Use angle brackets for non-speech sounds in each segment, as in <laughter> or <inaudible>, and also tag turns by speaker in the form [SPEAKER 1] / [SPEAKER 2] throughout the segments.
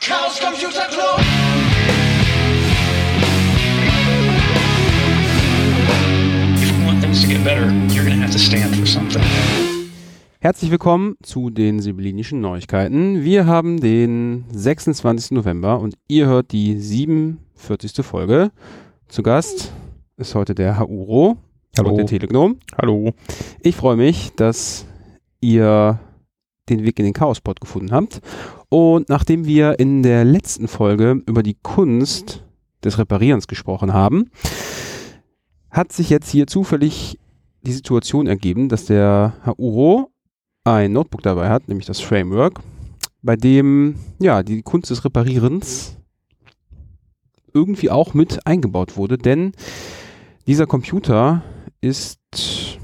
[SPEAKER 1] Chaos Computer Club.
[SPEAKER 2] If you want things to get better, you're going to have to stand for something.
[SPEAKER 3] Herzlich willkommen zu den Sibyllinischen Neuigkeiten. Wir haben den 26. November und ihr hört die 47. Folge. Zu Gast ist heute der Hauro
[SPEAKER 4] Hallo.
[SPEAKER 3] und der Telegnom.
[SPEAKER 4] Hallo.
[SPEAKER 3] Ich freue mich, dass ihr den Weg in den Chaospot gefunden habt. Und nachdem wir in der letzten Folge über die Kunst des Reparierens gesprochen haben, hat sich jetzt hier zufällig die Situation ergeben, dass der Hauro ein Notebook dabei hat, nämlich das Framework, bei dem ja die Kunst des Reparierens irgendwie auch mit eingebaut wurde, denn dieser Computer ist,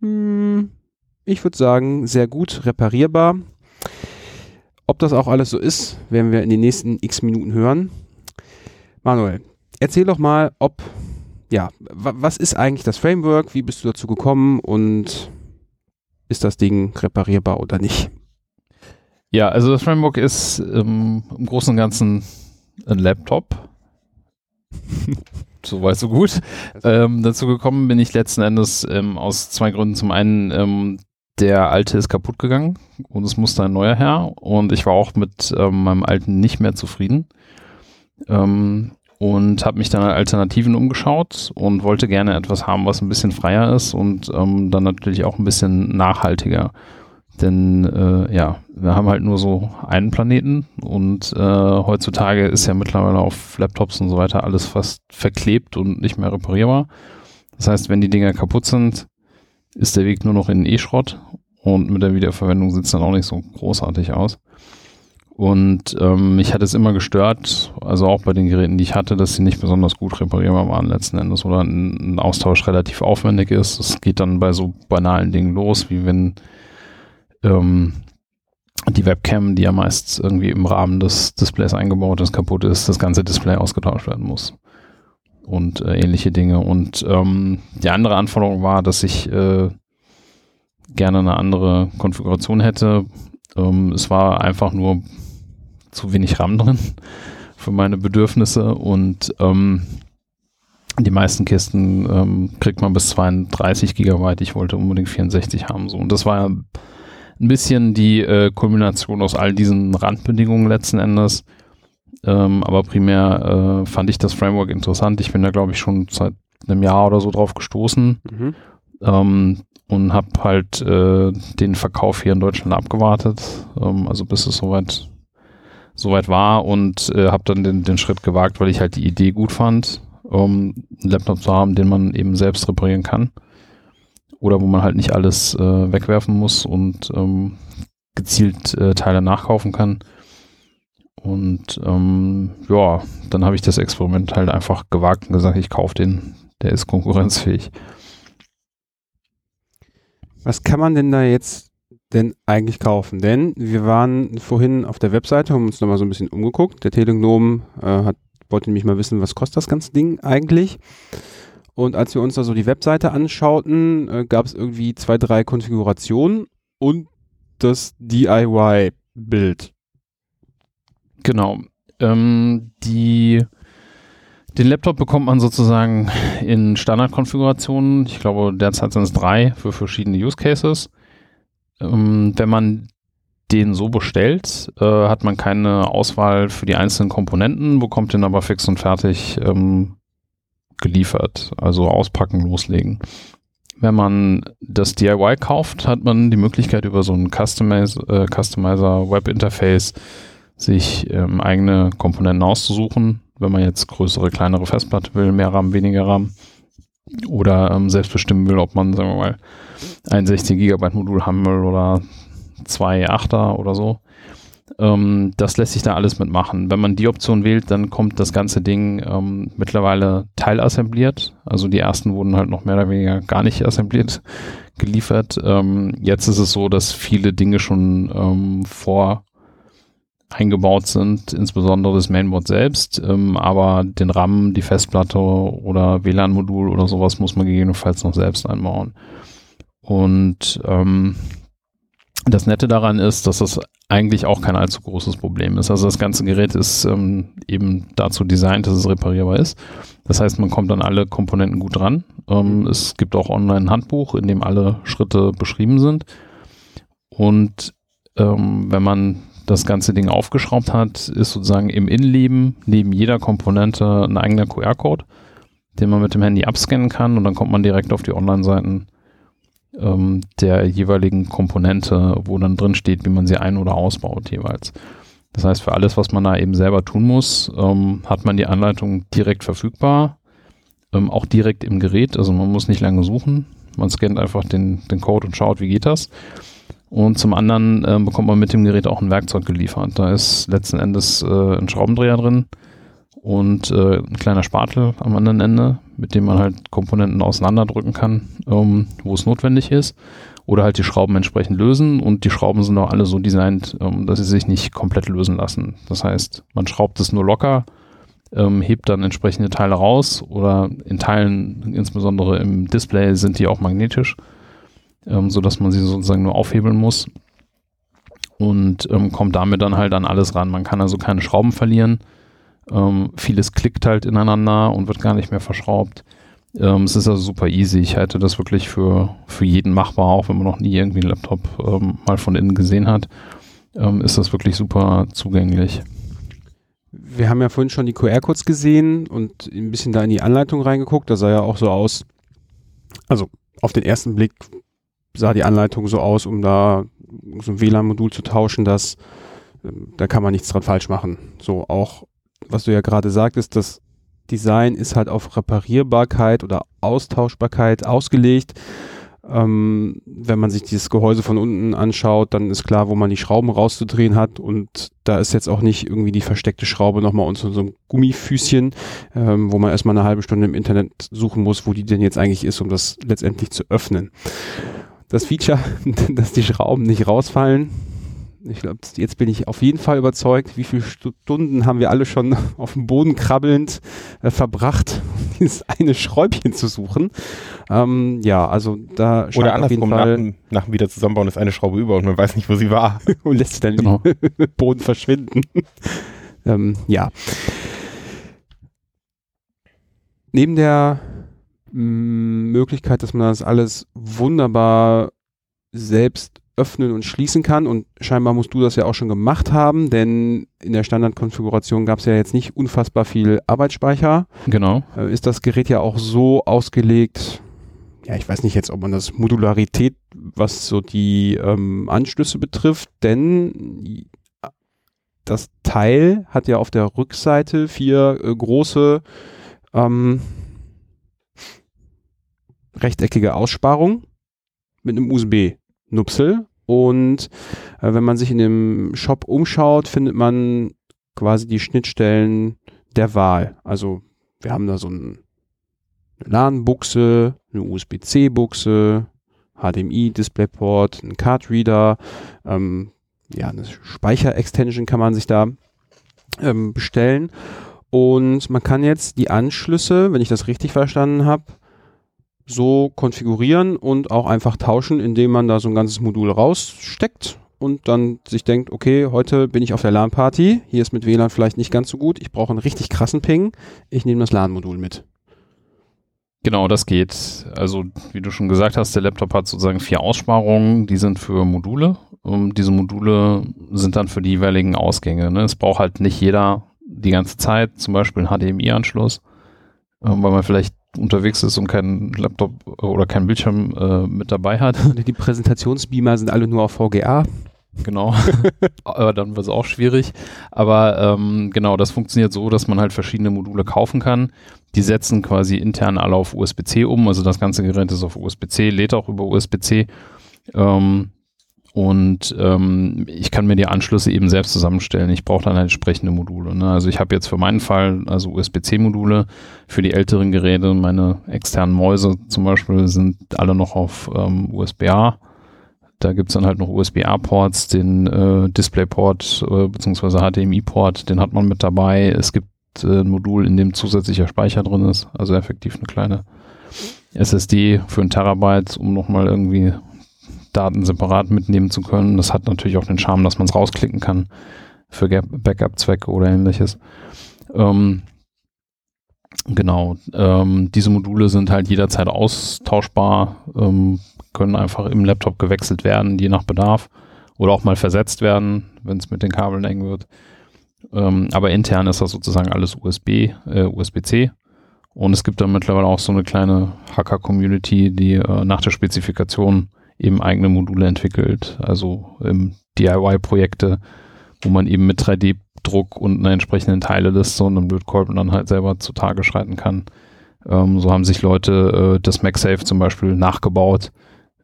[SPEAKER 3] hm, ich würde sagen, sehr gut reparierbar. Ob das auch alles so ist, werden wir in den nächsten x Minuten hören. Manuel, erzähl doch mal, ob, ja, wa- was ist eigentlich das Framework? Wie bist du dazu gekommen und ist das Ding reparierbar oder nicht?
[SPEAKER 4] Ja, also das Framework ist ähm, im Großen und Ganzen ein Laptop. <laughs> Soweit, so gut. Ähm, dazu gekommen bin ich letzten Endes ähm, aus zwei Gründen. Zum einen, ähm, der alte ist kaputt gegangen und es musste ein neuer her. Und ich war auch mit ähm, meinem alten nicht mehr zufrieden. Ähm, und habe mich dann nach Alternativen umgeschaut und wollte gerne etwas haben, was ein bisschen freier ist und ähm, dann natürlich auch ein bisschen nachhaltiger. Denn äh, ja, wir haben halt nur so einen Planeten und äh, heutzutage ist ja mittlerweile auf Laptops und so weiter alles fast verklebt und nicht mehr reparierbar. Das heißt, wenn die Dinger kaputt sind, ist der Weg nur noch in E-Schrott und mit der Wiederverwendung sieht es dann auch nicht so großartig aus. Und ähm, mich hat es immer gestört, also auch bei den Geräten, die ich hatte, dass sie nicht besonders gut reparierbar waren letzten Endes oder ein, ein Austausch relativ aufwendig ist. Es geht dann bei so banalen Dingen los, wie wenn ähm, die Webcam, die ja meist irgendwie im Rahmen des Displays eingebaut ist, kaputt ist, das ganze Display ausgetauscht werden muss. Und äh, ähnliche Dinge. Und ähm, die andere Anforderung war, dass ich äh, gerne eine andere Konfiguration hätte. Ähm, es war einfach nur zu wenig RAM drin für meine Bedürfnisse und ähm, die meisten Kisten ähm, kriegt man bis 32 Gigabyte. Ich wollte unbedingt 64 haben. So. Und das war ein bisschen die äh, Kombination aus all diesen Randbedingungen letzten Endes. Ähm, aber primär äh, fand ich das Framework interessant. Ich bin da, glaube ich, schon seit einem Jahr oder so drauf gestoßen
[SPEAKER 3] Mhm.
[SPEAKER 4] ähm, und habe halt äh, den Verkauf hier in Deutschland abgewartet, ähm, also bis es soweit soweit war und äh, habe dann den, den Schritt gewagt, weil ich halt die Idee gut fand, einen Laptop zu haben, den man eben selbst reparieren kann oder wo man halt nicht alles äh, wegwerfen muss und ähm, gezielt äh, Teile nachkaufen kann. Und ähm, ja, dann habe ich das Experiment halt einfach gewagt und gesagt, ich kaufe den, der ist konkurrenzfähig.
[SPEAKER 3] Was kann man denn da jetzt denn eigentlich kaufen? Denn wir waren vorhin auf der Webseite, haben uns nochmal so ein bisschen umgeguckt. Der Telegnom äh, hat, wollte nämlich mal wissen, was kostet das ganze Ding eigentlich? Und als wir uns da so die Webseite anschauten, äh, gab es irgendwie zwei, drei Konfigurationen und das DIY-Bild.
[SPEAKER 4] Genau. Ähm, die, den Laptop bekommt man sozusagen in Standardkonfigurationen. Ich glaube, derzeit sind es drei für verschiedene Use Cases. Ähm, wenn man den so bestellt, äh, hat man keine Auswahl für die einzelnen Komponenten, bekommt den aber fix und fertig ähm, geliefert. Also auspacken, loslegen. Wenn man das DIY kauft, hat man die Möglichkeit über so ein Customize, äh, Customizer Web Interface sich ähm, eigene Komponenten auszusuchen, wenn man jetzt größere, kleinere Festplatte will, mehr RAM, weniger RAM oder ähm, selbst bestimmen will, ob man, sagen wir mal, ein 16 Gigabyte Modul haben will oder zwei 8er oder so. Ähm, das lässt sich da alles mitmachen. Wenn man die Option wählt, dann kommt das ganze Ding ähm, mittlerweile teilassembliert. Also die ersten wurden halt noch mehr oder weniger gar nicht assembliert geliefert. Ähm, jetzt ist es so, dass viele Dinge schon ähm, vor eingebaut sind, insbesondere das Mainboard selbst, ähm, aber den RAM, die Festplatte oder WLAN-Modul oder sowas muss man gegebenenfalls noch selbst einbauen. Und ähm, Das Nette daran ist, dass das eigentlich auch kein allzu großes Problem ist. Also das ganze Gerät ist ähm, eben dazu designt, dass es reparierbar ist. Das heißt, man kommt an alle Komponenten gut ran. Ähm, es gibt auch online ein Handbuch, in dem alle Schritte beschrieben sind. Und ähm, wenn man das ganze Ding aufgeschraubt hat, ist sozusagen im Innenleben neben jeder Komponente ein eigener QR-Code, den man mit dem Handy abscannen kann und dann kommt man direkt auf die Online-Seiten ähm, der jeweiligen Komponente, wo dann drin steht, wie man sie ein- oder ausbaut jeweils. Das heißt, für alles, was man da eben selber tun muss, ähm, hat man die Anleitung direkt verfügbar, ähm, auch direkt im Gerät. Also man muss nicht lange suchen. Man scannt einfach den, den Code und schaut, wie geht das. Und zum anderen äh, bekommt man mit dem Gerät auch ein Werkzeug geliefert. Da ist letzten Endes äh, ein Schraubendreher drin und äh, ein kleiner Spatel am anderen Ende, mit dem man halt Komponenten auseinanderdrücken kann, ähm, wo es notwendig ist. Oder halt die Schrauben entsprechend lösen. Und die Schrauben sind auch alle so designt, ähm, dass sie sich nicht komplett lösen lassen. Das heißt, man schraubt es nur locker, ähm, hebt dann entsprechende Teile raus oder in Teilen, insbesondere im Display, sind die auch magnetisch ähm, sodass man sie sozusagen nur aufhebeln muss und ähm, kommt damit dann halt an alles ran. Man kann also keine Schrauben verlieren. Ähm, vieles klickt halt ineinander und wird gar nicht mehr verschraubt. Ähm, es ist also super easy. Ich halte das wirklich für, für jeden machbar, auch wenn man noch nie irgendwie einen Laptop ähm, mal von innen gesehen hat. Ähm, ist das wirklich super zugänglich.
[SPEAKER 3] Wir haben ja vorhin schon die QR-Codes gesehen und ein bisschen da in die Anleitung reingeguckt. Da sah ja auch so aus, also auf den ersten Blick sah die Anleitung so aus, um da so ein WLAN-Modul zu tauschen, dass ähm, da kann man nichts dran falsch machen. So auch, was du ja gerade sagtest, das Design ist halt auf Reparierbarkeit oder Austauschbarkeit ausgelegt. Ähm, wenn man sich dieses Gehäuse von unten anschaut, dann ist klar, wo man die Schrauben rauszudrehen hat und da ist jetzt auch nicht irgendwie die versteckte Schraube nochmal unter so einem Gummifüßchen, ähm, wo man erstmal eine halbe Stunde im Internet suchen muss, wo die denn jetzt eigentlich ist, um das letztendlich zu öffnen das Feature, <laughs> dass die Schrauben nicht rausfallen. Ich glaube, jetzt bin ich auf jeden Fall überzeugt, wie viele Stunden haben wir alle schon <laughs> auf dem Boden krabbelnd äh, verbracht, <laughs> dieses eine Schräubchen zu suchen. Ähm, ja, also da
[SPEAKER 1] scheint Oder andersrum, nach, dem, nach dem Wiederzusammenbauen ist eine Schraube über und man weiß nicht, wo sie war.
[SPEAKER 3] und lässt sie dann genau. im Boden verschwinden. ähm, ja. Neben der Möglichkeit, dass man das alles wunderbar selbst öffnen und schließen kann. Und scheinbar musst du das ja auch schon gemacht haben, denn in der Standardkonfiguration gab es ja jetzt nicht unfassbar viel Arbeitsspeicher.
[SPEAKER 4] Genau.
[SPEAKER 3] Äh, ist das Gerät ja auch so ausgelegt, ja, ich weiß nicht jetzt, ob man das Modularität, was so die ähm, Anschlüsse betrifft, denn das Teil hat ja auf der Rückseite vier äh, große ähm, rechteckige Aussparung mit einem USB-Nupsel. Und äh, wenn man sich in dem Shop umschaut, findet man quasi die Schnittstellen der Wahl. Also wir haben da so ein, eine LAN-Buchse, eine USB-C-Buchse, HDMI-Displayport, einen Card-Reader, ähm, ja, eine Speicher-Extension kann man sich da ähm, bestellen. Und man kann jetzt die Anschlüsse, wenn ich das richtig verstanden habe, so konfigurieren und auch einfach tauschen, indem man da so ein ganzes Modul raussteckt und dann sich denkt, okay, heute bin ich auf der LAN-Party, hier ist mit WLAN vielleicht nicht ganz so gut, ich brauche einen richtig krassen Ping, ich nehme das LAN-Modul mit.
[SPEAKER 4] Genau, das geht. Also, wie du schon gesagt hast, der Laptop hat sozusagen vier Aussparungen, die sind für Module. Und diese Module sind dann für die jeweiligen Ausgänge. Ne? Es braucht halt nicht jeder die ganze Zeit, zum Beispiel einen HDMI-Anschluss, äh, weil man vielleicht unterwegs ist und keinen Laptop oder keinen Bildschirm äh, mit dabei hat. <laughs>
[SPEAKER 3] Die Präsentationsbeamer sind alle nur auf VGA.
[SPEAKER 4] Genau, <laughs> aber dann wird es auch schwierig. Aber ähm, genau, das funktioniert so, dass man halt verschiedene Module kaufen kann. Die setzen quasi intern alle auf USB-C um. Also das ganze Gerät ist auf USB-C, lädt auch über USB-C. Ähm, und ähm, ich kann mir die Anschlüsse eben selbst zusammenstellen. Ich brauche dann halt entsprechende Module. Ne? Also ich habe jetzt für meinen Fall also USB-C-Module für die älteren Geräte. Meine externen Mäuse zum Beispiel sind alle noch auf ähm, USB-A. Da gibt's dann halt noch USB-A-Ports, den äh, DisplayPort äh, bzw. HDMI-Port, den hat man mit dabei. Es gibt äh, ein Modul, in dem zusätzlicher Speicher drin ist, also effektiv eine kleine SSD für ein Terabyte, um nochmal irgendwie Daten separat mitnehmen zu können. Das hat natürlich auch den Charme, dass man es rausklicken kann für Backup-Zwecke oder ähnliches. Ähm, genau, ähm, diese Module sind halt jederzeit austauschbar, ähm, können einfach im Laptop gewechselt werden, je nach Bedarf oder auch mal versetzt werden, wenn es mit den Kabeln eng wird. Ähm, aber intern ist das sozusagen alles USB, äh, USB-C. Und es gibt da mittlerweile auch so eine kleine Hacker-Community, die äh, nach der Spezifikation eben eigene Module entwickelt, also ähm, DIY-Projekte, wo man eben mit 3D-Druck und einer entsprechenden Teileliste und einem Lötkolben dann halt selber zutage schreiten kann. Ähm, so haben sich Leute äh, das MagSafe zum Beispiel nachgebaut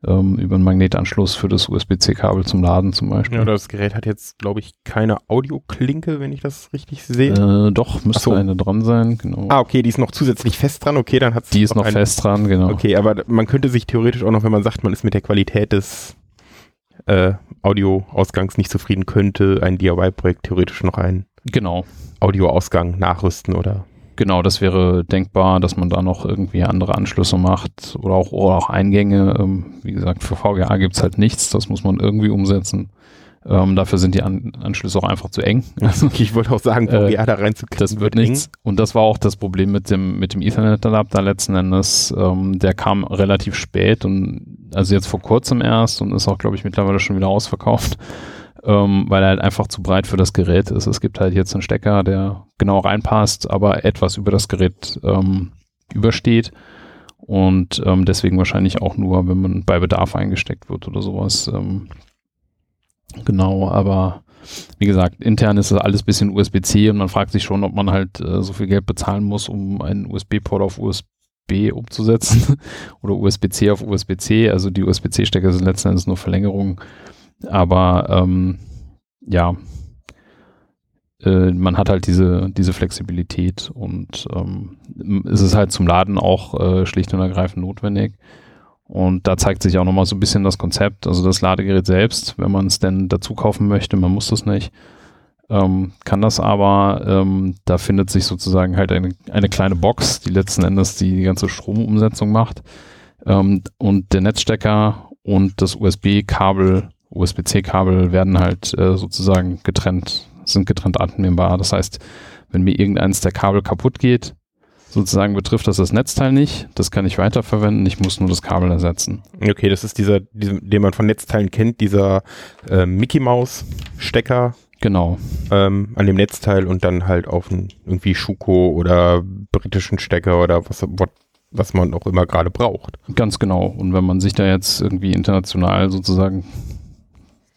[SPEAKER 4] ähm, über einen Magnetanschluss für das USB-C-Kabel zum Laden zum Beispiel.
[SPEAKER 1] Ja, das Gerät hat jetzt, glaube ich, keine Audioklinke, wenn ich das richtig sehe.
[SPEAKER 4] Äh, doch, müsste
[SPEAKER 1] so.
[SPEAKER 4] eine dran sein, genau.
[SPEAKER 1] Ah, okay, die ist noch zusätzlich fest dran. Okay, dann hat
[SPEAKER 4] die ist noch
[SPEAKER 1] eine,
[SPEAKER 4] fest dran, genau.
[SPEAKER 1] Okay, aber man könnte sich theoretisch auch noch, wenn man sagt, man ist mit der Qualität des äh, Audioausgangs nicht zufrieden, könnte ein DIY-Projekt theoretisch noch einen
[SPEAKER 4] Genau,
[SPEAKER 1] Audioausgang nachrüsten oder
[SPEAKER 4] genau, das wäre denkbar, dass man da noch irgendwie andere Anschlüsse macht oder auch, oder auch Eingänge. Ähm, wie gesagt, für VGA gibt's halt nichts, das muss man irgendwie umsetzen. Ähm, dafür sind die An Anschlüsse auch einfach zu eng. <laughs>
[SPEAKER 1] Okay, ich wollte auch sagen,
[SPEAKER 4] Äh,
[SPEAKER 1] VGA da reinzukriegen.
[SPEAKER 4] Das wird nichts. Und das war auch das Problem mit dem, mit dem Ethernet-Adapter letzten Endes. Ähm, der kam relativ spät und also jetzt vor kurzem erst und ist auch, glaube ich, mittlerweile schon wieder ausverkauft, ähm, weil er halt einfach zu breit für das Gerät ist. Es gibt halt jetzt einen Stecker, der genau reinpasst, aber etwas über das Gerät ähm, übersteht. Und ähm, deswegen wahrscheinlich auch nur, wenn man bei Bedarf eingesteckt wird oder sowas. Ähm, genau, aber wie gesagt, intern ist das alles bisschen USB-C und man fragt sich schon, ob man halt äh, so viel Geld bezahlen muss, um einen USB-Port auf USB umzusetzen <laughs> oder USB-C auf USB-C. Also die USB-C-Stecker sind letzten Endes nur Verlängerungen. Aber ähm, ja, äh, man hat halt diese, diese Flexibilität und ähm, es ist halt zum Laden auch äh, schlicht und ergreifend notwendig. Und da zeigt sich auch nochmal so ein bisschen das Konzept, also das Ladegerät selbst, wenn man es denn dazu kaufen möchte, man muss das nicht, ähm, kann das aber, ähm, da findet sich sozusagen halt eine, eine kleine Box, die letzten Endes die, die ganze Stromumsetzung macht. Ähm, und der Netzstecker und das USB-Kabel, USB-C-Kabel werden halt äh, sozusagen getrennt, sind getrennt anwendbar. Das heißt, wenn mir irgendeines der Kabel kaputt geht, sozusagen betrifft das das Netzteil nicht. Das kann ich weiterverwenden. Ich muss nur das Kabel ersetzen.
[SPEAKER 1] Okay, das ist dieser, dieser den man von Netzteilen kennt, dieser äh, Mickey Maus Stecker
[SPEAKER 4] Genau.
[SPEAKER 1] ähm, an dem Netzteil und dann halt auf einen irgendwie Schuko oder britischen Stecker oder was, what, was man auch immer gerade braucht.
[SPEAKER 4] Ganz genau. Und wenn man sich da jetzt irgendwie international sozusagen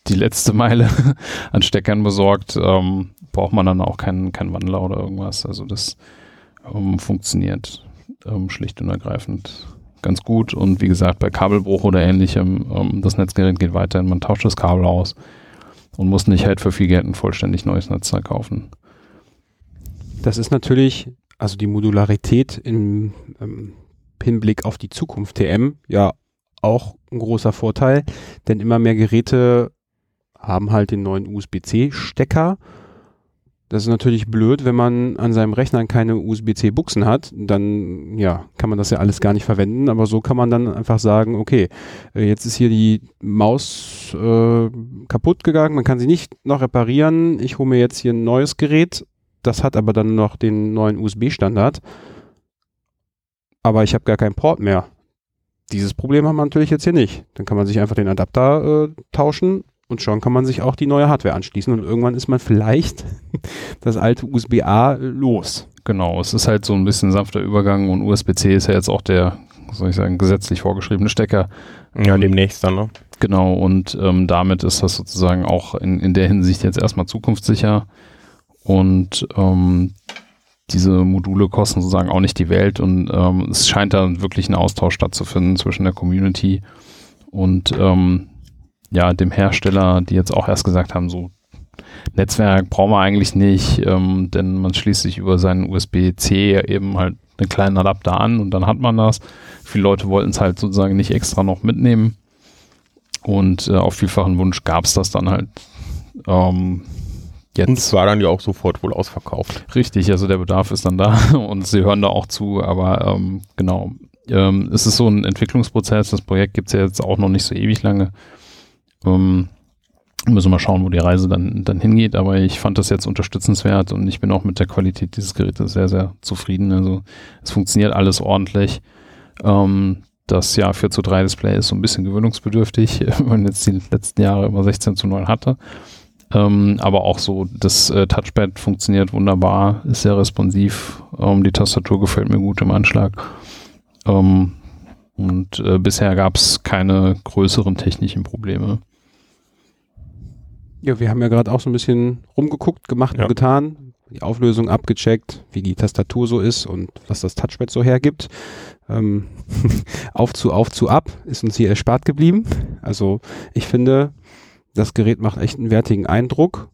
[SPEAKER 4] die letzte Meile <laughs> an Steckern besorgt, ähm, braucht man dann auch keinen keinen Wandler oder irgendwas. Also das ähm, funktioniert ähm, schlicht und ergreifend ganz gut. Und wie gesagt, bei Kabelbruch oder ähnlichem, ähm, das Netzgerät geht weiterhin, man tauscht das Kabel aus und muss nicht halt für viel Geld ein vollständig neues Netzteil kaufen.
[SPEAKER 3] Das ist natürlich, also die Modularität im ähm, Hinblick auf die Zukunft TM, ja auch ein großer Vorteil, denn immer mehr Geräte haben halt den neuen USB-C-Stecker. Das ist natürlich blöd, wenn man an seinem Rechner keine USB-C-Buchsen hat, dann ja, kann man das ja alles gar nicht verwenden, aber so kann man dann einfach sagen, okay, äh, jetzt ist hier die Maus äh, kaputt gegangen, man kann sie nicht noch reparieren, ich hole mir jetzt hier ein neues Gerät, das hat aber dann noch den neuen USB-Standard, aber ich habe gar keinen Port mehr. Dieses Problem haben wir natürlich jetzt hier nicht. Dann kann man sich einfach den Adapter äh, tauschen und schon kann man sich auch die neue Hardware anschließen und irgendwann ist man vielleicht <laughs> das alte USB-A los.
[SPEAKER 4] Genau, es ist halt so ein bisschen sanfter Übergang und USB-C ist ja jetzt auch der, soll ich sagen, gesetzlich vorgeschriebene Stecker.
[SPEAKER 1] Ja, demnächst dann, ne?
[SPEAKER 4] Genau, und ähm, damit ist das sozusagen auch in, in der Hinsicht jetzt erstmal zukunftssicher. Und ähm, diese Module kosten sozusagen auch nicht die Welt und ähm, es scheint da wirklich ein Austausch stattzufinden zwischen der Community und ähm, ja, dem Hersteller, die jetzt auch erst gesagt haben, so Netzwerk brauchen wir eigentlich nicht, ähm, denn man schließt sich über seinen USB-C eben halt einen kleinen Adapter an und dann hat man das. Viele Leute wollten es halt sozusagen nicht extra noch mitnehmen und äh, auf vielfachen Wunsch gab es das dann halt ähm, jetzt.
[SPEAKER 1] Und es war dann ja auch sofort wohl ausverkauft.
[SPEAKER 4] Richtig, also der Bedarf ist dann da <laughs> und sie hören da auch zu, aber ähm, genau. Ähm, es ist so ein Entwicklungsprozess, das Projekt gibt es ja jetzt auch noch nicht so ewig lange. Ähm, müssen wir mal schauen, wo die Reise dann, dann hingeht, aber ich fand das jetzt unterstützenswert und ich bin auch mit der Qualität dieses Gerätes sehr, sehr zufrieden. Also es funktioniert alles ordentlich. Ähm, das ja 4 zu 3 Display ist so ein bisschen gewöhnungsbedürftig, <laughs> wenn man jetzt die letzten Jahre immer 16 zu 9 hatte. Ähm, aber auch so, das äh, Touchpad funktioniert wunderbar, ist sehr responsiv. Ähm, die Tastatur gefällt mir gut im Anschlag. Ähm, und äh, bisher gab es keine größeren technischen Probleme.
[SPEAKER 3] Ja, wir haben ja gerade auch so ein bisschen rumgeguckt, gemacht
[SPEAKER 1] Ja.
[SPEAKER 3] und getan, die Auflösung abgecheckt, wie die Tastatur so ist und was das Touchpad so hergibt. Ähm, <laughs> auf zu, auf zu, ab ist uns hier erspart geblieben. Also ich finde, das Gerät macht echt einen wertigen Eindruck.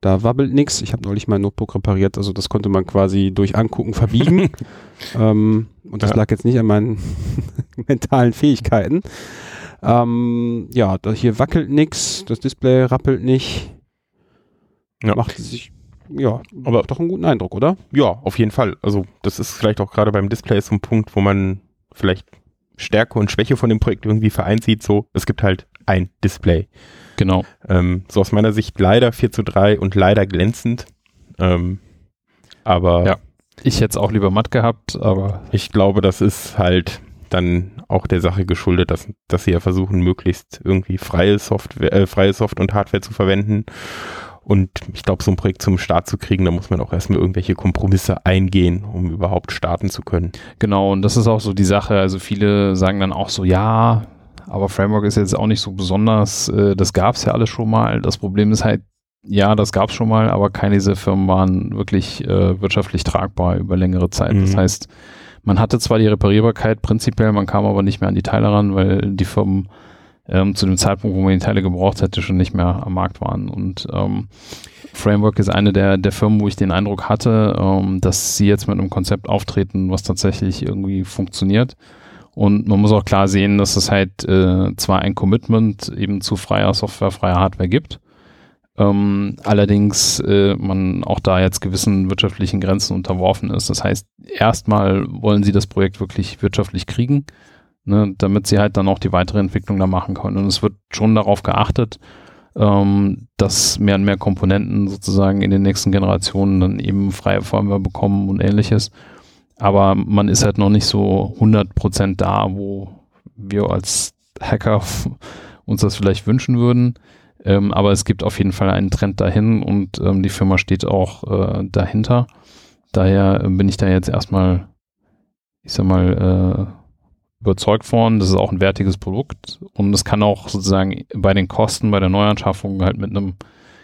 [SPEAKER 3] Da wabbelt nichts. Ich habe neulich mein Notebook repariert, also das konnte man quasi durch Angucken verbiegen. <laughs> ähm, und das
[SPEAKER 1] Ja.
[SPEAKER 3] lag jetzt nicht an meinen <laughs> mentalen Fähigkeiten. Ähm, ja, da hier wackelt nix, das Display rappelt nicht.
[SPEAKER 1] Ja.
[SPEAKER 3] Macht sich, ja,
[SPEAKER 1] Aber-
[SPEAKER 3] doch einen guten Eindruck, oder?
[SPEAKER 1] Ja, auf jeden Fall. Also das ist vielleicht auch gerade beim Display so ein Punkt, wo man vielleicht Stärke und Schwäche von dem Projekt irgendwie vereint sieht. So, es gibt halt ein Display.
[SPEAKER 4] Genau.
[SPEAKER 1] Ähm, so aus meiner Sicht leider 4 zu 3 und leider glänzend. Ähm, aber
[SPEAKER 4] Ja. Ich hätte es auch lieber matt gehabt, aber
[SPEAKER 1] ich glaube, das ist halt dann auch der Sache geschuldet, dass, dass sie ja versuchen, möglichst irgendwie freie Software, äh, freie Soft und Hardware zu verwenden. Und ich glaube, so ein Projekt zum Start zu kriegen, da muss man auch erstmal irgendwelche Kompromisse eingehen, um überhaupt starten zu können.
[SPEAKER 4] Genau, und das ist auch so die Sache. Also viele sagen dann auch so, ja, aber Framework ist jetzt auch nicht so besonders. Äh, das gab es ja alles schon mal. Das Problem ist halt, ja, das gab es schon mal, aber keine dieser Firmen waren wirklich äh, wirtschaftlich tragbar über längere Zeit. Das
[SPEAKER 1] Mhm.
[SPEAKER 4] heißt, man hatte zwar die Reparierbarkeit prinzipiell, man kam aber nicht mehr an die Teile ran, weil die Firmen ähm, zu dem Zeitpunkt, wo man die Teile gebraucht hätte, schon nicht mehr am Markt waren. Und ähm, Framework ist eine der, der Firmen, wo ich den Eindruck hatte, ähm, dass sie jetzt mit einem Konzept auftreten, was tatsächlich irgendwie funktioniert. Und man muss auch klar sehen, dass es halt äh, zwar ein Commitment eben zu freier Software, freier Hardware gibt, ähm, allerdings äh, man auch da jetzt gewissen wirtschaftlichen Grenzen unterworfen ist. Das heißt, erstmal wollen sie das Projekt wirklich wirtschaftlich kriegen, ne, damit sie halt dann auch die weitere Entwicklung da machen können. Und es wird schon darauf geachtet, ähm, dass mehr und mehr Komponenten sozusagen in den nächsten Generationen dann eben freie Firmware bekommen und ähnliches. Aber man ist halt noch nicht so 100% da, wo wir als Hacker <laughs> uns das vielleicht wünschen würden. Ähm, aber es gibt auf jeden Fall einen Trend dahin und ähm, die Firma steht auch äh, dahinter. Daher bin ich da jetzt erstmal, ich sag mal, äh, überzeugt von. Das ist auch ein wertiges Produkt und es kann auch sozusagen bei den Kosten, bei der Neuanschaffung halt mit einem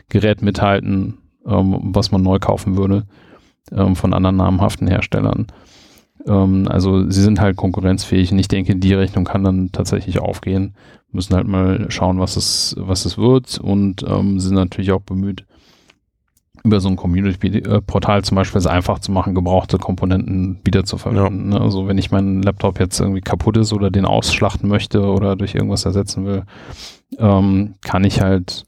[SPEAKER 4] Gerät mithalten, ähm, was man neu kaufen würde ähm, von anderen namhaften Herstellern. Ähm, also sie sind halt konkurrenzfähig und ich denke, die Rechnung kann dann tatsächlich aufgehen. Müssen halt mal schauen, was es, was es wird und ähm, sind natürlich auch bemüht, über so ein Community-Portal zum Beispiel es einfach zu machen, gebrauchte Komponenten wieder zu verwenden. ne? Also wenn ich meinen Laptop jetzt irgendwie kaputt ist oder den ausschlachten möchte oder durch irgendwas ersetzen will, ähm, kann ich halt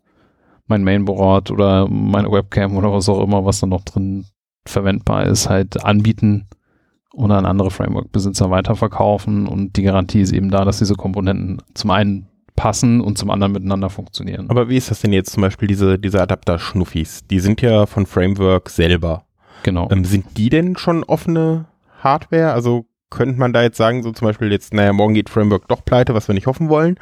[SPEAKER 4] mein Mainboard oder meine Webcam oder was auch immer, was da noch drin verwendbar ist, halt anbieten oder an andere Framework-Besitzer weiterverkaufen und die Garantie ist eben da, dass diese Komponenten zum einen passen und zum anderen miteinander funktionieren.
[SPEAKER 1] Aber wie ist das denn jetzt zum Beispiel, diese, diese Adapter-Schnuffis? Die sind ja von Framework selber.
[SPEAKER 4] genau.
[SPEAKER 1] Ähm, sind die denn schon offene Hardware? Also könnte man da jetzt sagen, so zum Beispiel jetzt, naja, morgen geht Framework doch pleite, was wir nicht hoffen wollen.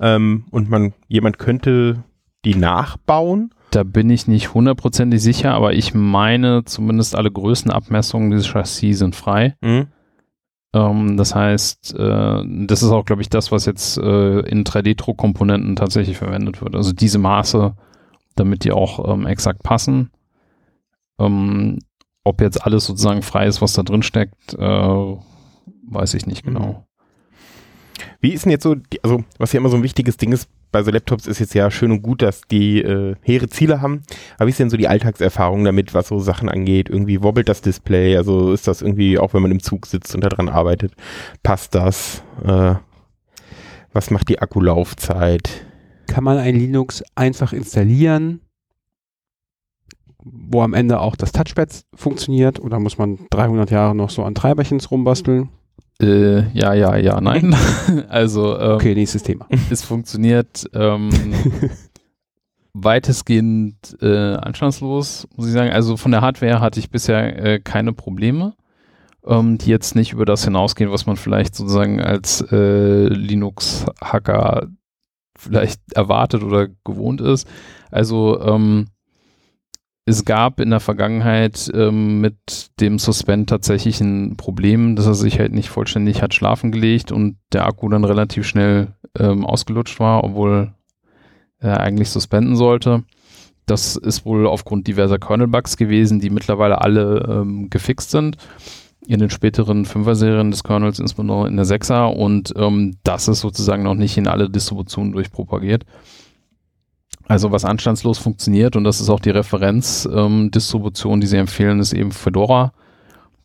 [SPEAKER 1] Ähm, und man, jemand könnte die nachbauen.
[SPEAKER 4] Da bin ich nicht hundertprozentig sicher, aber ich meine, zumindest alle Größenabmessungen dieses Chassis sind frei.
[SPEAKER 1] Mhm.
[SPEAKER 4] Ähm, das heißt, äh, das ist auch, glaube ich, das, was jetzt äh, in 3D-Druckkomponenten tatsächlich verwendet wird. Also diese Maße, damit die auch ähm, exakt passen. Ähm, ob jetzt alles sozusagen frei ist, was da drin steckt, äh, weiß ich nicht genau.
[SPEAKER 1] Wie ist denn jetzt so, die, also was ja immer so ein wichtiges Ding ist bei so Laptops, ist jetzt ja schön und gut, dass die äh, hehre Ziele haben. Aber wie ist denn so die Alltagserfahrung damit, was so Sachen angeht? Irgendwie wobbelt das Display? Also ist das irgendwie, auch wenn man im Zug sitzt und daran arbeitet, passt das? Äh, was macht die Akkulaufzeit?
[SPEAKER 3] Kann man ein Linux einfach installieren, wo am Ende auch das Touchpad funktioniert oder muss man 300 Jahre noch so an Treiberchens rumbasteln?
[SPEAKER 4] Äh, ja, ja, ja, nein. <laughs> also ähm,
[SPEAKER 3] Okay, nächstes Thema.
[SPEAKER 4] es funktioniert ähm, <laughs> weitestgehend äh, anstandslos, muss ich sagen. Also von der Hardware hatte ich bisher äh, keine Probleme, ähm, die jetzt nicht über das hinausgehen, was man vielleicht sozusagen als äh, Linux-Hacker vielleicht erwartet oder gewohnt ist. Also ähm, es gab in der Vergangenheit ähm, mit dem Suspend tatsächlich ein Problem, dass er sich halt nicht vollständig hat schlafen gelegt und der Akku dann relativ schnell ähm, ausgelutscht war, obwohl er eigentlich suspenden sollte. Das ist wohl aufgrund diverser Kernel-Bugs gewesen, die mittlerweile alle ähm, gefixt sind. In den späteren 5er-Serien des Kernels, insbesondere in der 6er. Und ähm, das ist sozusagen noch nicht in alle Distributionen durchpropagiert. Also was anstandslos funktioniert und das ist auch die Referenz-Distribution, ähm, die sie empfehlen, ist eben Fedora.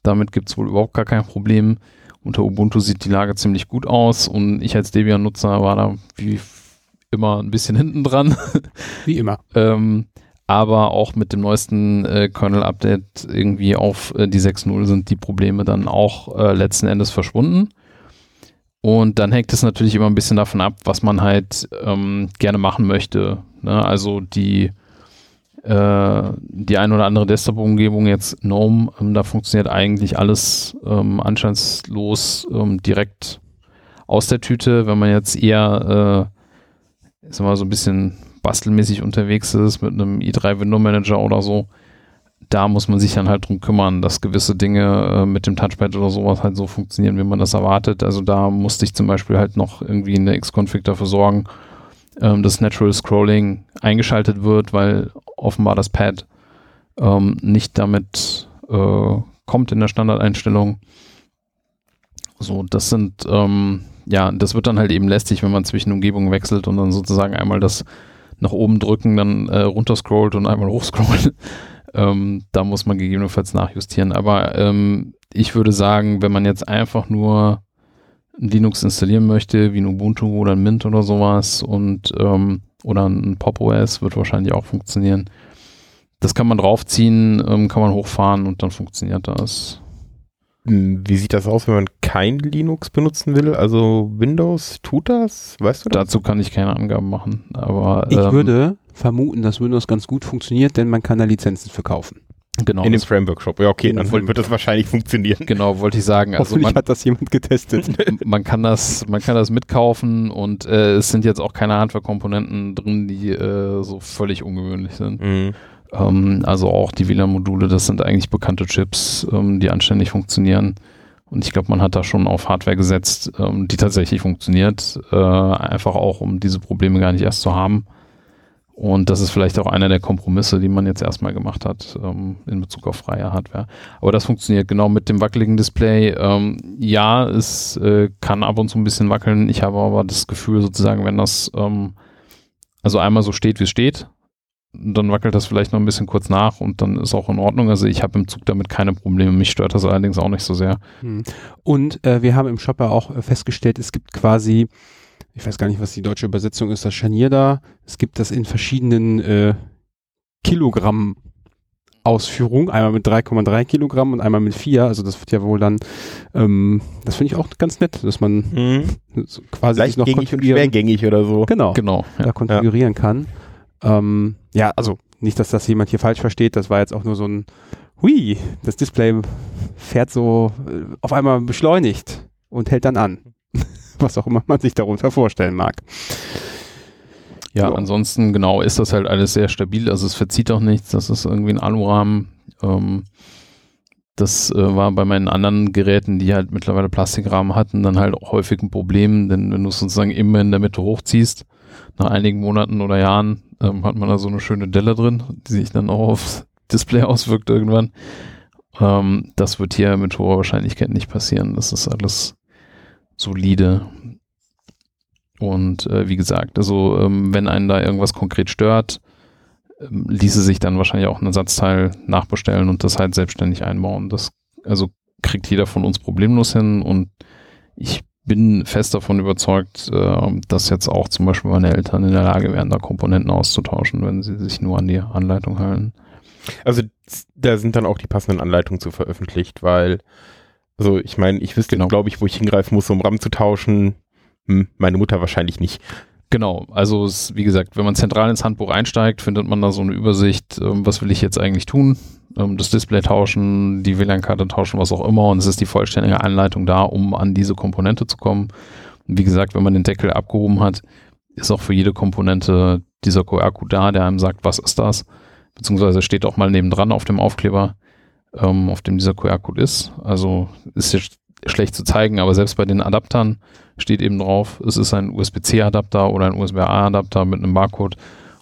[SPEAKER 4] Damit gibt es wohl überhaupt gar kein Problem. Unter Ubuntu sieht die Lage ziemlich gut aus und ich als Debian-Nutzer war da wie immer ein bisschen hinten dran.
[SPEAKER 3] Wie immer. <laughs>
[SPEAKER 4] ähm, aber auch mit dem neuesten äh, Kernel-Update irgendwie auf äh, die 6.0 sind die Probleme dann auch äh, letzten Endes verschwunden. Und dann hängt es natürlich immer ein bisschen davon ab, was man halt ähm, gerne machen möchte. Ne? Also die, äh, die ein oder andere Desktop-Umgebung, jetzt GNOME, ähm, da funktioniert eigentlich alles ähm, anstandslos ähm, direkt aus der Tüte. Wenn man jetzt eher, äh, ist mal so ein bisschen bastelmäßig unterwegs ist mit einem i3 Window Manager oder so, da muss man sich dann halt drum kümmern, dass gewisse Dinge äh, mit dem Touchpad oder sowas halt so funktionieren, wie man das erwartet. Also da musste ich zum Beispiel halt noch irgendwie in der Xconfig dafür sorgen, ähm, dass Natural Scrolling eingeschaltet wird, weil offenbar das Pad ähm, nicht damit äh, kommt in der Standardeinstellung. So, das sind, ähm, ja, das wird dann halt eben lästig, wenn man zwischen Umgebungen wechselt und dann sozusagen einmal das nach oben drücken, dann äh, runterscrollt und einmal <laughs> hochscrollt. Ähm, da muss man gegebenenfalls nachjustieren. Aber ähm, ich würde sagen, wenn man jetzt einfach nur Linux installieren möchte, wie ein Ubuntu oder ein Mint oder sowas und ähm, oder ein Pop OS wird wahrscheinlich auch funktionieren. Das kann man draufziehen, ähm, kann man hochfahren und dann funktioniert das.
[SPEAKER 1] Hm, Wie sieht das aus, wenn man kein Linux benutzen will? Also Windows tut das? Weißt du das?
[SPEAKER 4] Dazu kann ich keine Angaben machen. Aber
[SPEAKER 3] Ich
[SPEAKER 4] ähm,
[SPEAKER 3] würde vermuten, dass Windows ganz gut funktioniert, denn man kann da Lizenzen verkaufen.
[SPEAKER 4] genau,
[SPEAKER 1] In dem
[SPEAKER 4] das,
[SPEAKER 1] Framework Shop. Ja, okay, dann wird das wahrscheinlich funktionieren.
[SPEAKER 4] genau wollte ich sagen. Also
[SPEAKER 3] Hoffentlich
[SPEAKER 4] man,
[SPEAKER 3] hat das jemand getestet. <laughs>
[SPEAKER 4] man kann das, man kann das mitkaufen und äh, es sind jetzt auch keine Hardware-Komponenten drin, die äh, so völlig ungewöhnlich sind.
[SPEAKER 1] Mhm.
[SPEAKER 4] Ähm, also auch die WLAN-Module, das sind eigentlich bekannte Chips, ähm, die anständig funktionieren. Und ich glaube, man hat da schon auf Hardware gesetzt, ähm, die tatsächlich funktioniert, äh, einfach auch, um diese Probleme gar nicht erst zu haben. Und das ist vielleicht auch einer der Kompromisse, die man jetzt erstmal gemacht hat ähm, in Bezug auf freie Hardware. Aber das funktioniert genau mit dem wackeligen Display. Ähm, ja, es äh, kann ab und zu ein bisschen wackeln. Ich habe aber das Gefühl sozusagen, wenn das ähm, also einmal so steht, wie es steht, dann wackelt das vielleicht noch ein bisschen kurz nach und dann ist auch in Ordnung. Also ich habe im Zug damit keine Probleme. Mich stört das allerdings auch nicht so sehr.
[SPEAKER 3] Hm. Und äh, wir haben im Shop ja auch äh, festgestellt, es gibt quasi, ich weiß gar nicht, was die deutsche Übersetzung ist, das Scharnier da. Es gibt das in verschiedenen äh, Kilogramm Ausführung, einmal mit 3,3 Kilogramm und einmal mit 4. Also das wird ja wohl dann, ähm, das finde ich auch ganz nett, dass man
[SPEAKER 1] Mhm.
[SPEAKER 3] so quasi sich noch konfigurieren,
[SPEAKER 1] schwergängig oder so.
[SPEAKER 3] genau,
[SPEAKER 4] Genau. Ja.
[SPEAKER 3] da konfigurieren kann. Ähm, ja, also nicht, dass das jemand hier falsch versteht, das war jetzt auch nur so ein, hui, das Display fährt so äh, auf einmal beschleunigt und hält dann an. <laughs> Was auch immer man sich darunter vorstellen mag.
[SPEAKER 4] Ja,
[SPEAKER 3] Ja.
[SPEAKER 4] ansonsten genau ist das halt alles sehr stabil. Also es verzieht auch nichts. Das ist irgendwie ein Alurahmen. Ähm, das äh, war bei meinen anderen Geräten, die halt mittlerweile Plastikrahmen hatten, dann halt auch häufig ein Problem, denn wenn du es sozusagen immer in der Mitte hochziehst, nach einigen Monaten oder Jahren, ähm, hat man da so eine schöne Delle drin, die sich dann auch aufs <laughs> Display auswirkt irgendwann. Ähm, das wird hier mit hoher Wahrscheinlichkeit nicht passieren. Das ist alles solide. Und äh, wie gesagt, also ähm, wenn einen da irgendwas konkret stört, ähm, ließe sich dann wahrscheinlich auch ein Ersatzteil nachbestellen und das halt selbstständig einbauen. Das also kriegt jeder von uns problemlos hin und ich bin fest davon überzeugt, äh, dass jetzt auch zum Beispiel meine Eltern in der Lage wären, da Komponenten auszutauschen, wenn sie sich nur an die Anleitung halten.
[SPEAKER 1] Also da sind dann auch die passenden Anleitungen zu veröffentlicht, weil Also ich meine, ich wüsste,
[SPEAKER 4] Genau.
[SPEAKER 1] glaube ich, wo ich hingreifen muss, um RAM zu tauschen. Hm, meine Mutter wahrscheinlich nicht.
[SPEAKER 4] Genau, also es, wie gesagt, wenn man zentral ins Handbuch einsteigt, findet man da so eine Übersicht, ähm, was will ich jetzt eigentlich tun, ähm, das Display tauschen, die WLAN-Karte tauschen, was auch immer und es ist die vollständige Anleitung da, um an diese Komponente zu kommen. Und wie gesagt, wenn man den Deckel abgehoben hat, ist auch für jede Komponente dieser QR-Code da, der einem sagt, was ist das, beziehungsweise steht auch mal nebendran auf dem Aufkleber, ähm, auf dem dieser QR-Code ist. Also ist jetzt schlecht zu zeigen, aber selbst bei den Adaptern steht eben drauf, es ist ein USB-C-Adapter oder ein USB-A-Adapter mit einem Barcode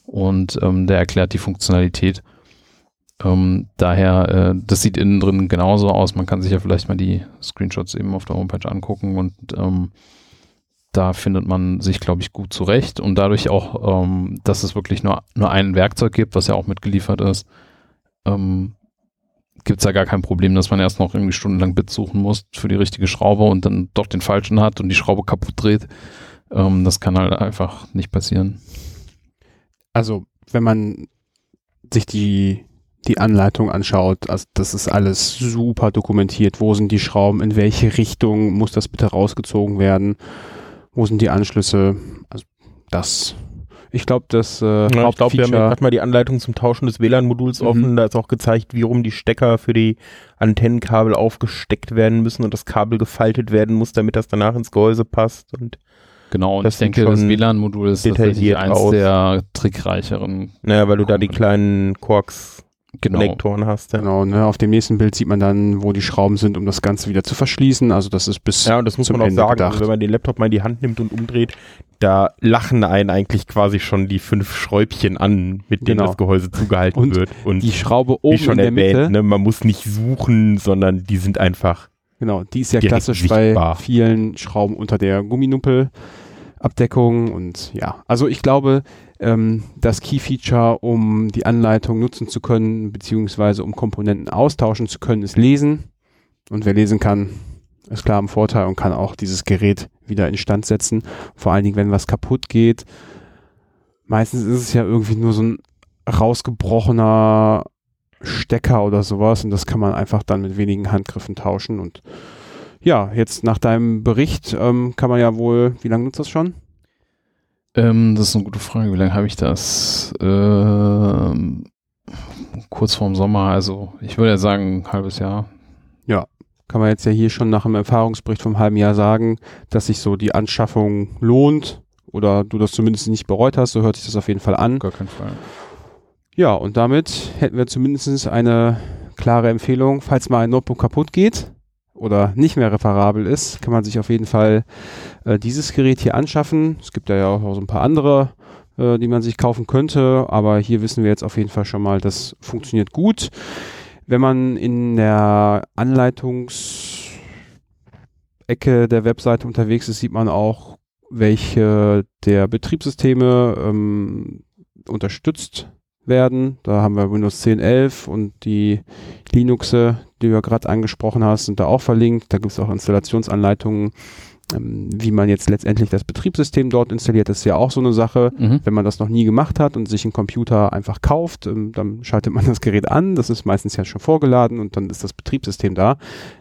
[SPEAKER 4] und ähm, der erklärt die Funktionalität. Ähm, daher, äh, das sieht innen drin genauso aus. Man kann sich ja vielleicht mal die Screenshots eben auf der Homepage angucken und ähm, da findet man sich, glaube ich, gut zurecht und dadurch auch, ähm, dass es wirklich nur, nur ein Werkzeug gibt, was ja auch mitgeliefert ist, ähm, gibt es ja gar kein Problem, dass man erst noch irgendwie stundenlang Bits suchen muss für die richtige Schraube und dann doch den falschen hat und die Schraube kaputt dreht. Ähm, das kann halt einfach nicht passieren.
[SPEAKER 3] Also, wenn man sich die, die Anleitung anschaut, also das ist alles super dokumentiert. Wo sind die Schrauben? In welche Richtung muss das bitte rausgezogen werden? Wo sind die Anschlüsse? Also, das, ich glaube, das äh,
[SPEAKER 1] Ja, ich glaube, wir haben gerade mal die Anleitung zum Tauschen des WLAN-Moduls
[SPEAKER 3] Mhm.
[SPEAKER 1] offen. Da ist auch gezeigt, wie rum die Stecker für die Antennenkabel aufgesteckt werden müssen und das Kabel gefaltet werden muss, damit das danach ins Gehäuse passt. Und
[SPEAKER 4] Genau, und
[SPEAKER 1] Das
[SPEAKER 4] ich denke, das WLAN-Modul ist tatsächlich eins
[SPEAKER 1] aus.
[SPEAKER 4] der trickreicheren.
[SPEAKER 1] naja, weil du da die kleinen Quarks-Konnektoren
[SPEAKER 4] Genau.
[SPEAKER 1] hast. Ja.
[SPEAKER 3] Genau, ne, auf dem nächsten Bild sieht man dann, wo die Schrauben sind, um das Ganze wieder zu verschließen. Also das ist bis
[SPEAKER 1] Ja, und das muss man auch
[SPEAKER 3] Ende
[SPEAKER 1] sagen. Also wenn man den Laptop mal in die Hand nimmt und umdreht, da lachen einen eigentlich quasi schon die fünf Schräubchen an, mit denen
[SPEAKER 3] Genau.
[SPEAKER 1] das Gehäuse zugehalten
[SPEAKER 3] Und
[SPEAKER 1] wird. Und
[SPEAKER 3] die Schraube
[SPEAKER 1] wie
[SPEAKER 3] oben
[SPEAKER 1] schon
[SPEAKER 3] in der
[SPEAKER 1] erwähnt,
[SPEAKER 3] Mitte,
[SPEAKER 1] ne, man muss nicht suchen, sondern die sind einfach.
[SPEAKER 3] genau, die ist ja klassisch bei
[SPEAKER 1] sichtbar.
[SPEAKER 3] vielen Schrauben unter der Gumminuppelabdeckung und ja, also ich glaube, ähm, das Key-Feature, um die Anleitung nutzen zu können, beziehungsweise um Komponenten austauschen zu können, ist Lesen. Und wer lesen kann, ist klar im Vorteil und kann auch dieses Gerät wieder instand setzen. Vor allen Dingen, wenn was kaputt geht. Meistens ist es ja irgendwie nur so ein rausgebrochener Stecker oder sowas und das kann man einfach dann mit wenigen Handgriffen tauschen. Und ja, jetzt nach deinem Bericht ähm, kann man ja wohl, wie lange nutzt das schon?
[SPEAKER 4] Ähm, das ist eine gute Frage. Wie lange habe ich das? Ähm, kurz vorm Sommer, also ich würde ja sagen, ein halbes Jahr.
[SPEAKER 3] Kann man jetzt ja hier schon nach dem Erfahrungsbericht vom halben Jahr sagen, dass sich so die Anschaffung lohnt oder du das zumindest nicht bereut hast, so hört sich das auf jeden Fall an.
[SPEAKER 4] Gar keinen Fall.
[SPEAKER 3] Ja, und damit hätten wir zumindest eine klare Empfehlung, falls mal ein Notebook kaputt geht oder nicht mehr reparabel ist, kann man sich auf jeden Fall äh, dieses Gerät hier anschaffen. Es gibt ja auch so ein paar andere, äh, die man sich kaufen könnte, aber hier wissen wir jetzt auf jeden Fall schon mal, das funktioniert gut. Wenn man in der Anleitungsecke der Webseite unterwegs ist, sieht man auch, welche der Betriebssysteme ähm, unterstützt werden. Da haben wir Windows 10, 11 und die Linuxe, die du ja gerade angesprochen hast, sind da auch verlinkt. Da gibt es auch Installationsanleitungen, ähm, wie man jetzt letztendlich das Betriebssystem dort installiert. Das ist ja auch so eine Sache.
[SPEAKER 4] Mhm.
[SPEAKER 3] Wenn man das noch nie gemacht hat und sich einen Computer einfach kauft, ähm, dann schaltet man <laughs> das Gerät an. Das ist meistens ja schon vorgeladen und dann ist das Betriebssystem da.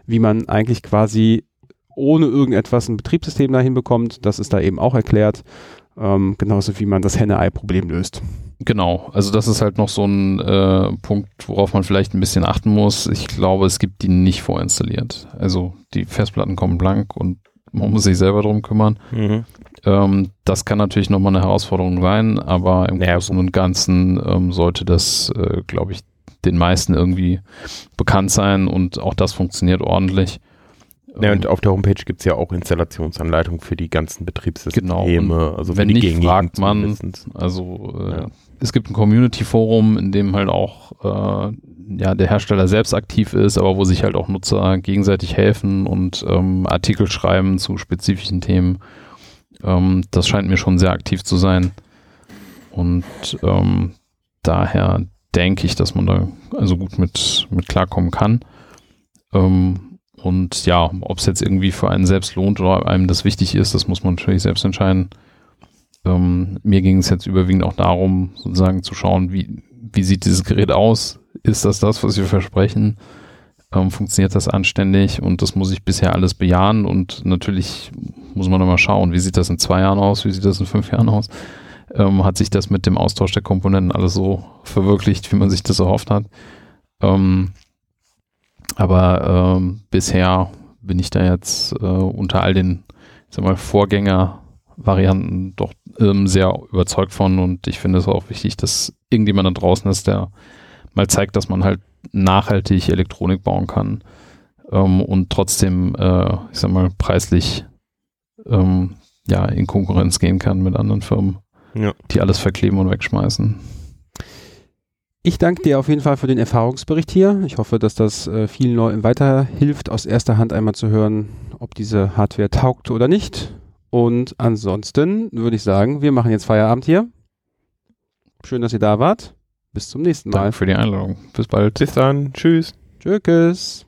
[SPEAKER 3] Wie man eigentlich quasi ohne irgendetwas ein Betriebssystem dahin bekommt, das ist da eben auch erklärt. Ähm, genauso wie man das Henne-Ei-Problem löst.
[SPEAKER 4] Genau, also das ist halt noch so ein äh, Punkt, worauf man vielleicht ein bisschen achten muss. Ich glaube, es gibt die nicht vorinstalliert. Also die Festplatten kommen blank und man muss sich selber drum kümmern.
[SPEAKER 1] Mhm.
[SPEAKER 4] Ähm, das kann natürlich nochmal eine Herausforderung sein, aber im
[SPEAKER 1] Naja,
[SPEAKER 4] Großen und Ganzen ähm, sollte das, äh, glaube ich, den meisten irgendwie bekannt sein und auch das funktioniert ordentlich.
[SPEAKER 1] Ja,
[SPEAKER 4] Ähm,
[SPEAKER 1] und auf der Homepage gibt es ja auch Installationsanleitungen für die ganzen Betriebssysteme.
[SPEAKER 4] Genau,
[SPEAKER 1] also
[SPEAKER 4] wenn
[SPEAKER 1] die
[SPEAKER 4] nicht,
[SPEAKER 1] gängigen
[SPEAKER 4] fragt man. Also äh,
[SPEAKER 1] Ja.
[SPEAKER 4] es gibt ein Community-Forum, in dem halt auch äh, ja, der Hersteller selbst aktiv ist, aber wo sich halt auch Nutzer gegenseitig helfen und ähm, Artikel schreiben zu spezifischen Themen. Ähm, das scheint mir schon sehr aktiv zu sein. Und ähm, daher denke ich, dass man da also gut mit, mit klarkommen kann. Ähm, und ja, ob es jetzt irgendwie für einen selbst lohnt oder einem das wichtig ist, das muss man natürlich selbst entscheiden. Ähm, mir ging es jetzt überwiegend auch darum, sozusagen zu schauen, wie, wie sieht dieses Gerät aus? Ist das das, was wir versprechen? ähm, funktioniert das anständig und das muss ich bisher alles bejahen und natürlich muss man nochmal schauen, wie sieht das in zwei Jahren aus, wie sieht das in fünf Jahren aus. Ähm, hat sich das mit dem Austausch der Komponenten alles so verwirklicht, wie man sich das erhofft hat. Aber ähm, bisher bin ich da jetzt äh, unter all den ich sag mal, Vorgängervarianten doch ähm, sehr überzeugt von und ich finde es auch wichtig, dass irgendjemand da draußen ist, der mal zeigt, dass man halt nachhaltig Elektronik bauen kann ähm, und trotzdem, äh, ich sag mal, preislich ähm, ja, in Konkurrenz gehen kann mit anderen Firmen,
[SPEAKER 1] Ja.
[SPEAKER 4] die alles verkleben und wegschmeißen.
[SPEAKER 3] Ich danke dir auf jeden Fall für den Erfahrungsbericht hier. Ich hoffe, dass das äh, vielen Leuten weiterhilft, aus erster Hand einmal zu hören, ob diese Hardware taugt oder nicht. Und ansonsten würde ich sagen, wir machen jetzt Feierabend hier. Schön, dass ihr da wart. Bis zum nächsten Mal.
[SPEAKER 4] Danke für die Einladung. Bis bald.
[SPEAKER 1] Bis dann. Tschüss.
[SPEAKER 3] Tschüss.